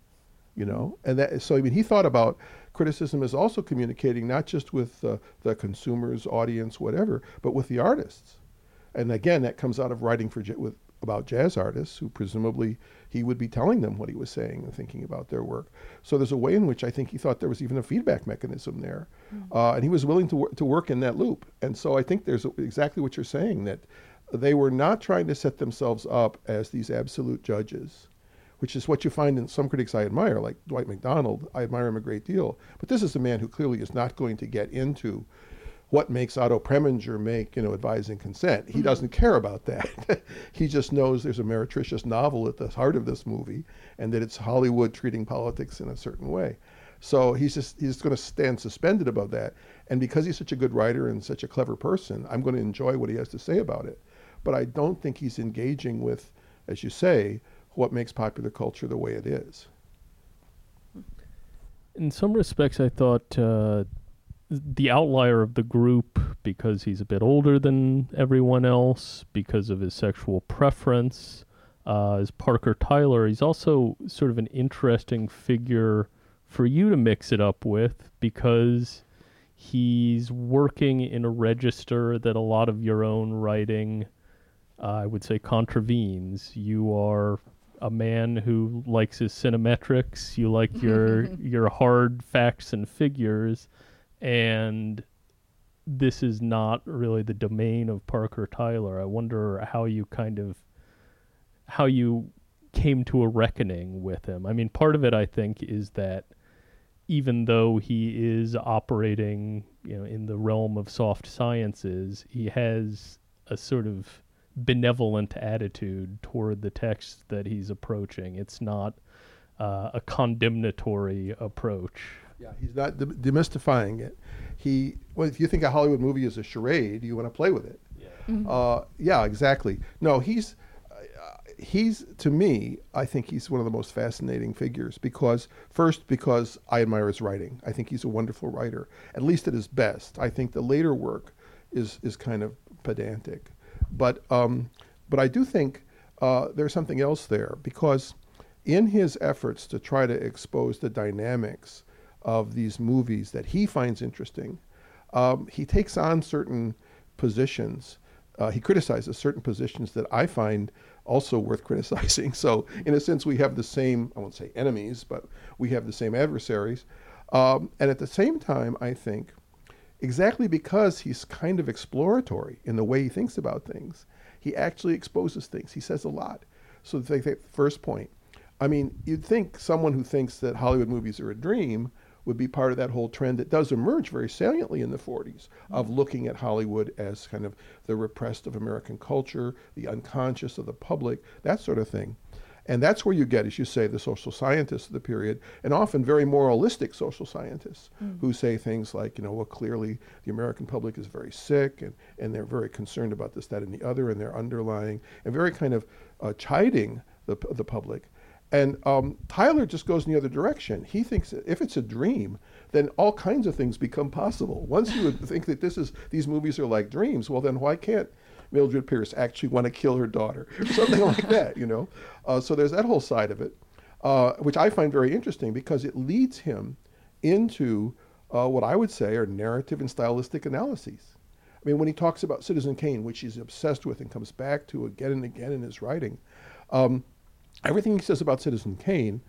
you know? And that so i mean he thought about criticism as also communicating not just with uh, the consumers audience whatever but with the artists. And again that comes out of writing for with about jazz artists who presumably he would be telling them what he was saying and thinking about their work. So there's a way in which i think he thought there was even a feedback mechanism there. Uh, and he was willing to, wor- to work in that loop. And so i think there's exactly what you're saying that they were not trying to set themselves up as these absolute judges which is what you find in some critics I admire, like Dwight Macdonald. I admire him a great deal. But this is a man who clearly is not going to get into what makes Otto Preminger make, you know, Advise and Consent. He mm-hmm. doesn't care about that. he just knows there's a meretricious novel at the heart of this movie and that it's Hollywood treating politics in a certain way. So he's just he's going to stand suspended above that. And because he's such a good writer and such a clever person, I'm going to enjoy what he has to say about it. But I don't think he's engaging with, as you say, what makes popular culture the way it is. in some respects, I thought uh, the outlier of the group, because he's a bit older than everyone else, because of his sexual preference, uh, is Parker Tyler. He's also sort of an interesting figure for you to mix it up with because he's working in a register that a lot of your own writing, uh, I would say, contravenes. You are a man who likes his cinemetrics. You like your your hard facts and figures, and this is not really the domain of Parker Tyler. I wonder how you kind of how you came to a reckoning with him. I mean, part of it I think is that even though he is operating, you know, in the realm of soft sciences, he has a sort of benevolent attitude toward the text that he's approaching. It's not uh, a condemnatory approach. Yeah, he's not de- demystifying it. He, well, if you think a Hollywood movie is a charade, you want to play with it. Yeah. Uh, yeah, exactly. No, he's uh, he's to me, I think he's one of the most fascinating figures because first because I admire his writing. I think he's a wonderful writer, at least at his best. I think the later work is is kind of pedantic, but um, but I do think uh, there's something else there because in his efforts to try to expose the dynamics of these movies that he finds interesting, um, he takes on certain positions. Uh, he criticizes certain positions that I find also worth criticizing. So, in a sense, we have the same, I won't say enemies, but we have the same adversaries. Um, and at the same time, I think, exactly because he's kind of exploratory in the way he thinks about things, he actually exposes things. He says a lot. So, the first point I mean, you'd think someone who thinks that Hollywood movies are a dream would be part of that whole trend that does emerge very saliently in the 40s of mm-hmm. looking at Hollywood as kind of the repressed of American culture, the unconscious of the public, that sort of thing. And that's where you get, as you say, the social scientists of the period, and often very moralistic social scientists mm. who say things like, you know, well, clearly the American public is very sick and, and they're very concerned about this, that, and the other, and they're underlying and very kind of uh, chiding the, the public. And um, Tyler just goes in the other direction. He thinks if it's a dream, then all kinds of things become possible. Once you would think that this is these movies are like dreams, well, then why can't Mildred Pierce actually want to kill her daughter, or something like that? You know. Uh, so there's that whole side of it, uh, which I find very interesting because it leads him into uh, what I would say are narrative and stylistic analyses. I mean, when he talks about Citizen Kane, which he's obsessed with and comes back to again and again in his writing. Um, everything he says about Citizen Kane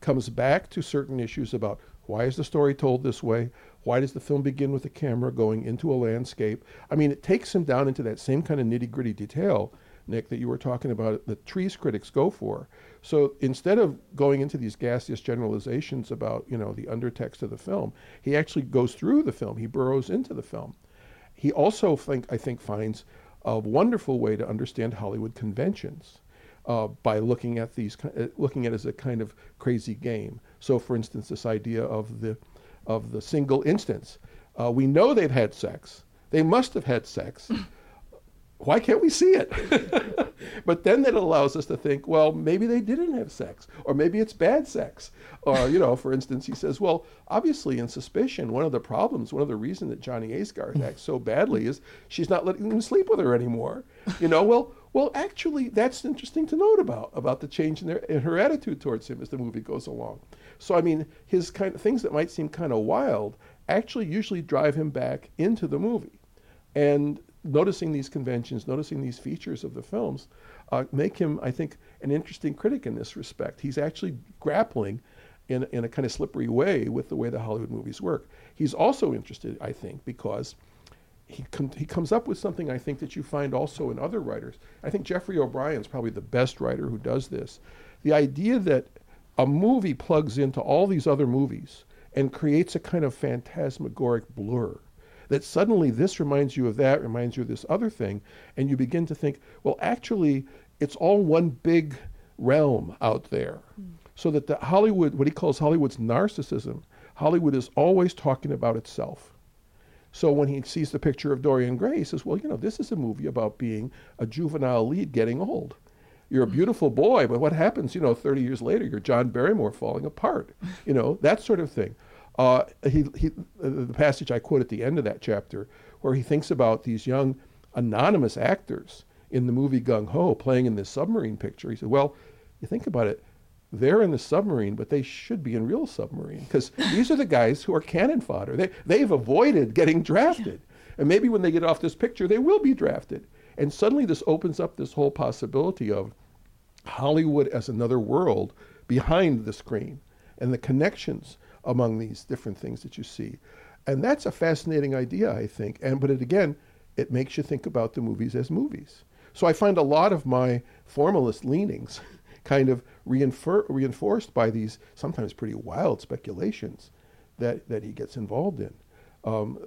comes back to certain issues about why is the story told this way? Why does the film begin with the camera going into a landscape? I mean, it takes him down into that same kind of nitty gritty detail, Nick, that you were talking about, that trees critics go for. So instead of going into these gaseous generalizations about, you know, the undertext of the film, he actually goes through the film. He burrows into the film. He also, think, I think, finds a wonderful way to understand Hollywood conventions uh, by looking at these, uh, looking at it as a kind of crazy game. So, for instance, this idea of the, of the single instance. Uh, we know they've had sex. They must have had sex. Why can't we see it? but then that allows us to think, well, maybe they didn't have sex, or maybe it's bad sex. Or, you know, for instance, he says, well, obviously in suspicion, one of the problems, one of the reasons that Johnny Aysgarth acts so badly is she's not letting him sleep with her anymore. You know, well, well, actually, that's interesting to note about about the change in, their, in her attitude towards him as the movie goes along. So, I mean, his kind of things that might seem kind of wild actually usually drive him back into the movie, and noticing these conventions, noticing these features of the films, uh, make him, I think, an interesting critic in this respect. He's actually grappling in, in a kind of slippery way with the way the Hollywood movies work. He's also interested, I think, because he, com- he comes up with something I think that you find also in other writers. I think Geoffrey O'Brien's probably the best writer who does this. The idea that a movie plugs into all these other movies and creates a kind of phantasmagoric blur. That suddenly this reminds you of that, reminds you of this other thing, and you begin to think, well, actually, it's all one big realm out there. Mm. So that the Hollywood, what he calls Hollywood's narcissism, Hollywood is always talking about itself. So when he sees the picture of Dorian Gray, he says, Well, you know, this is a movie about being a juvenile lead getting old. You're a beautiful boy, but what happens, you know, 30 years later, you're John Barrymore falling apart, you know, that sort of thing. Uh, he, he, the passage I quote at the end of that chapter, where he thinks about these young anonymous actors in the movie Gung Ho playing in this submarine picture. He said, Well, you think about it, they're in the submarine, but they should be in real submarine because these are the guys who are cannon fodder. They, they've avoided getting drafted. And maybe when they get off this picture, they will be drafted. And suddenly this opens up this whole possibility of Hollywood as another world behind the screen and the connections among these different things that you see. And that's a fascinating idea, I think. And but it, again, it makes you think about the movies as movies. So I find a lot of my formalist leanings kind of reinfor- reinforced by these sometimes pretty wild speculations that, that he gets involved in um,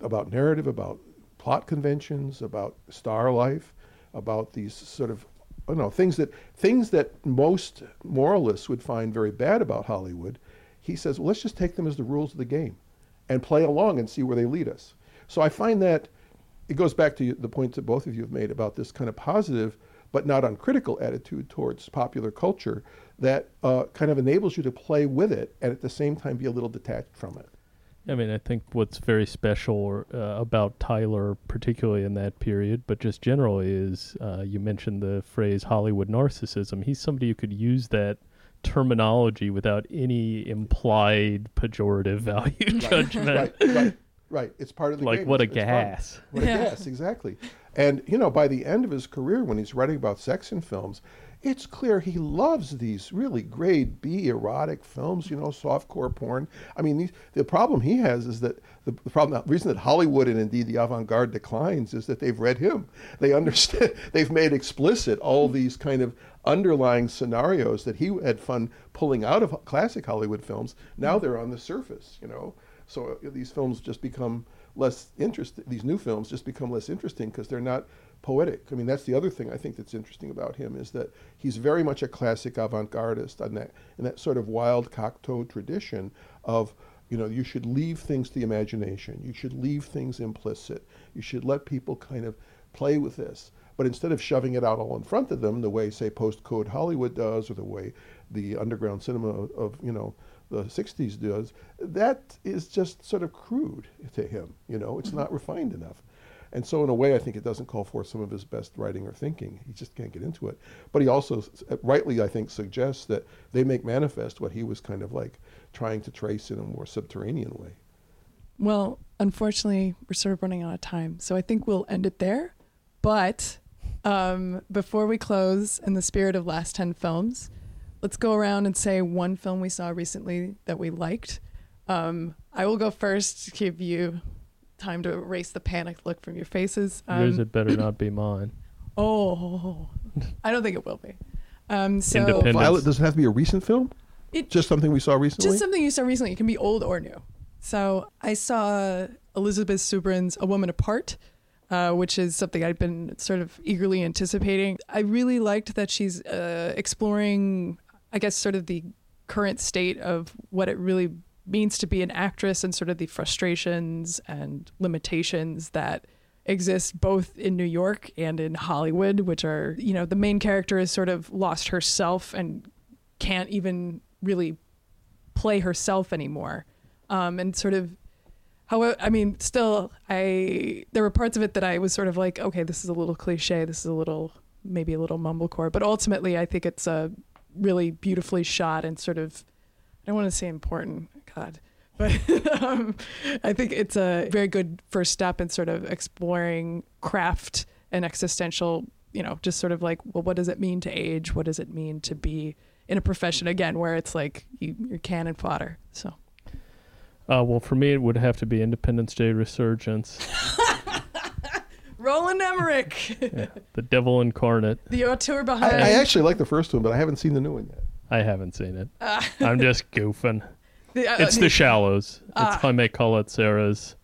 about narrative, about plot conventions, about star life, about these sort of you know things that things that most moralists would find very bad about Hollywood. He says, well, let's just take them as the rules of the game, and play along and see where they lead us. So I find that it goes back to the points that both of you have made about this kind of positive but not uncritical attitude towards popular culture that uh, kind of enables you to play with it and at the same time be a little detached from it. I mean, I think what's very special uh, about Tyler, particularly in that period, but just generally, is uh, you mentioned the phrase Hollywood narcissism. He's somebody who could use that terminology without any implied pejorative value Right, judgment. right, right, right. It's part of the Like, game. what a It's- it's fun. gas. What a gas, exactly. And you know, by the end of his career, when he's writing about sex in films, it's clear he loves these really grade B erotic films. You know, softcore porn. I mean, these, the problem he has is that the, the problem, the reason that Hollywood and indeed the avant-garde declines is that they've read him. They understand. They've made explicit all these kind of underlying scenarios that he had fun pulling out of classic Hollywood films. Now they're on the surface. You know, so uh, these films just become less interesting. These new films just become less interesting because they're not poetic. I mean, that's the other thing I think that's interesting about him is that he's very much a classic avant-gardist on that in that sort of wild Cocteau tradition of you know you should leave things to the imagination. You should leave things implicit. You should let people kind of play with this. But instead of shoving it out all in front of them, the way say post-code Hollywood does, or the way the underground cinema of you know the 60s does, that is just sort of crude to him. You know, it's not refined enough. And so, in a way, I think it doesn't call for some of his best writing or thinking. He just can't get into it. But he also, rightly, I think, suggests that they make manifest what he was kind of like trying to trace in a more subterranean way. Well, unfortunately, we're sort of running out of time, so I think we'll end it there. But um, before we close, in the spirit of last 10 films, let's go around and say one film we saw recently that we liked. Um, I will go first to give you time to erase the panicked look from your faces. Um, Yours had better not be mine. oh, I don't think it will be. Um, so Independent. Violet, does it have to be a recent film? It- just something we saw recently? Just something you saw recently. It can be old or new. So I saw Elizabeth Subrin's A Woman Apart, uh, which is something I'd been sort of eagerly anticipating. I really liked that she's uh, exploring, I guess, sort of the current state of what it really means to be an actress and sort of the frustrations and limitations that exist both in New York and in Hollywood, which are, you know, the main character has sort of lost herself and can't even really play herself anymore. Um, and sort of, however, I mean, still, I there were parts of it that I was sort of like, okay, this is a little cliche, this is a little maybe a little mumblecore, but ultimately, I think it's a really beautifully shot and sort of, I don't want to say important, God, but um, I think it's a very good first step in sort of exploring craft and existential, you know, just sort of like, well, what does it mean to age? What does it mean to be in a profession again where it's like you, you're cannon fodder? So. Uh, well, for me, it would have to be Independence Day Resurgence, Roland Emmerich, Yeah. the devil incarnate. the auteur I, behind. I actually like the first one, but I haven't seen the new one yet. I haven't seen it. Uh, I'm just goofing. The, uh, It's The Shallows. Ah. It's Jaime Serra's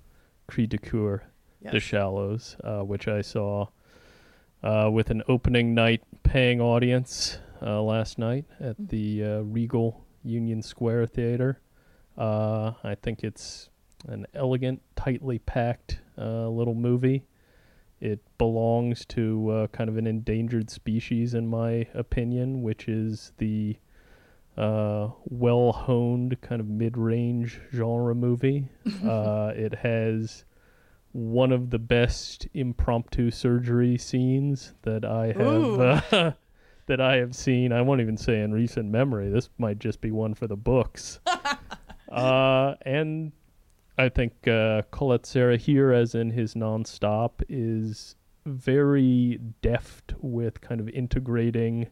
Cri de Coeur, yes. The Shallows, uh, which I saw uh, with an opening night paying audience uh, last night at the uh, Regal Union Square Theater. Uh, I think it's an elegant, tightly packed uh, little movie. It belongs to uh, kind of an endangered species, in my opinion, which is the uh, well honed, kind of mid range genre movie. uh, it has one of the best impromptu surgery scenes that I have uh, that I have seen. I won't even say in recent memory. This might just be one for the books. uh, and I think uh, Collet-Serra here, as in his nonstop, is very deft with kind of integrating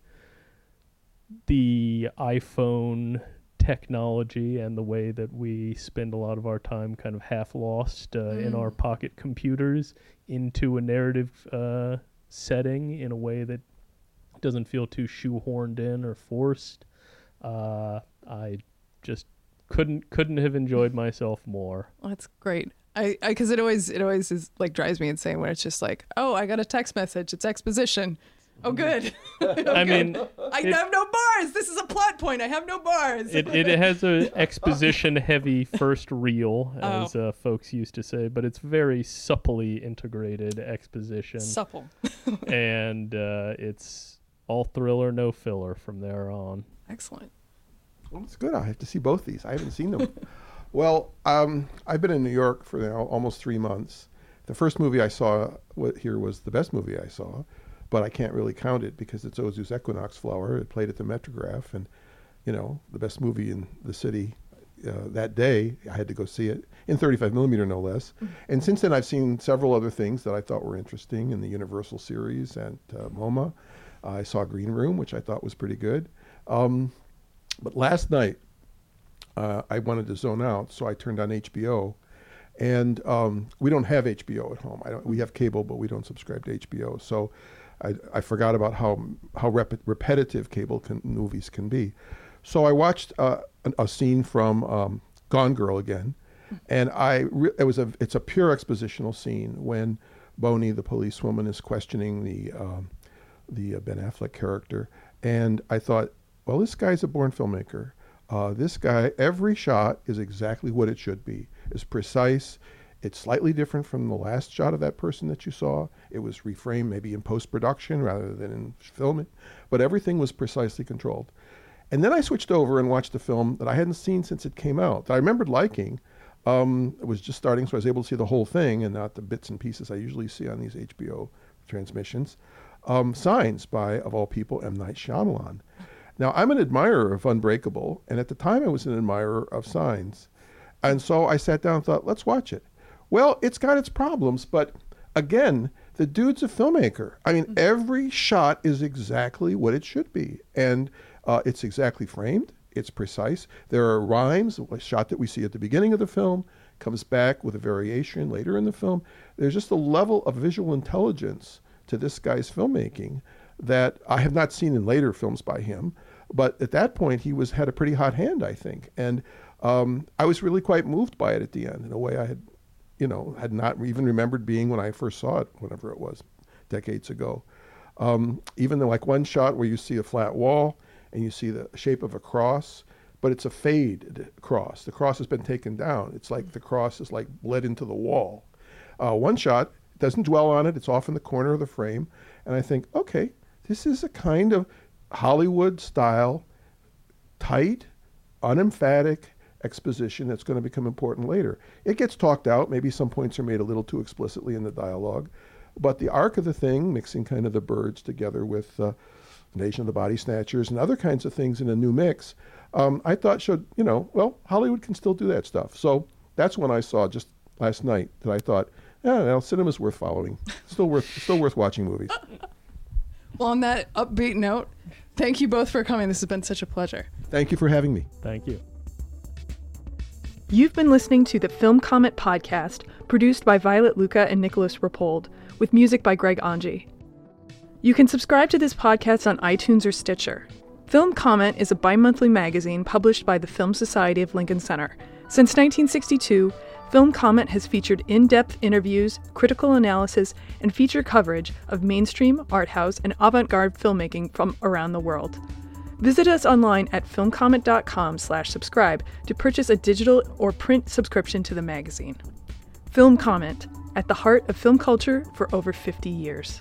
the iPhone technology and the way that we spend a lot of our time kind of half lost uh, in Mm. our pocket computers into a narrative uh, setting in a way that doesn't feel too shoehorned in or forced. Uh, I just couldn't couldn't have enjoyed myself more. Well, that's great. I because it always it always is like drives me insane when it's just like, oh, I got a text message. It's exposition. Oh, good. I mean, I it- have no bars. This is a plot point. I have no bars. it, it has a exposition heavy first reel, as Oh. uh, folks used to say, but it's very supply integrated exposition, Supple. and uh, it's all thriller, no filler from there on. Excellent. Well, it's good. I have to see both these. I haven't seen them. well, um, I've been in New York for now almost three months. The first movie I saw here was the best movie I saw, but I can't really count it because it's Ozu's Equinox Flower. It played at the Metrograph, and you know the best movie in the city uh, that day. I had to go see it in 35 millimeter, no less. And since then, I've seen several other things that I thought were interesting in the Universal series and uh, MoMA. I saw Green Room, which I thought was pretty good. Um, but last night, uh, I wanted to zone out, so I turned on HBO. And um, we don't have HBO at home. I don't, we have cable, but we don't subscribe to HBO. So I, I forgot about how how rep- repetitive cable can, movies can be. So I watched uh, a scene from um, Gone Girl again, and I re- it was a it's a pure expositional scene when Boney, the policewoman, is questioning the um, the uh, Ben Affleck character, and I thought, well, this guy's a born filmmaker. Uh, this guy, every shot is exactly what it should be. It's precise. It's slightly different from the last shot of that person that you saw. It was reframed maybe in post production rather than in filming, but everything was precisely controlled. And then I switched over and watched a film that I hadn't seen since it came out that I remembered liking. Um, it was just starting, so I was able to see the whole thing and not the bits and pieces I usually see on these HBO transmissions. Um, Signs by, of all people, M. Night Shyamalan. Now, I'm an admirer of Unbreakable, and at the time I was an admirer of Signs. And so I sat down and thought, let's watch it. Well, it's got its problems, but again, the dude's a filmmaker. I mean, every shot is exactly what it should be, and uh, it's exactly framed. It's precise. There are rhymes. A shot that we see at the beginning of the film comes back with a variation later in the film. There's just a level of visual intelligence to this guy's filmmaking that I have not seen in later films by him. But at that point, he was had a pretty hot hand, I think, and um, I was really quite moved by it at the end in a way I had, you know, had not even remembered being when I first saw it, whenever it was, decades ago. Um, even though like one shot where you see a flat wall and you see the shape of a cross, but it's a faded cross. The cross has been taken down. It's like the cross is like bled into the wall. Uh, one shot doesn't dwell on it. It's off in the corner of the frame, and I think, okay, this is a kind of Hollywood style, tight, unemphatic exposition that's going to become important later. It gets talked out. Maybe some points are made a little too explicitly in the dialogue, but the arc of the thing, mixing kind of the birds together with uh, Invasion of the Body Snatchers and other kinds of things in a new mix, um, I thought showed, you know, well, Hollywood can still do that stuff. So that's when I saw just last night that I thought, yeah, well, cinema's worth following. Still worth, still worth watching movies. Well, on that upbeat note, thank you both for coming. This has been such a pleasure. Thank you for having me. Thank you. You've been listening to the Film Comment podcast, produced by Violet Lucca and Nicholas Rapold, with music by Greg Anji. You can subscribe to this podcast on iTunes or Stitcher. Film Comment is a bi monthly magazine published by the Film Society of Lincoln Center. Since 1962, Film Comment has featured in depth interviews, critical analysis, and feature coverage of mainstream, art house, and avant garde filmmaking from around the world. Visit us online at filmcomment.com slash subscribe to purchase a digital or print subscription to the magazine. Film Comment, at the heart of film culture for over 50 years.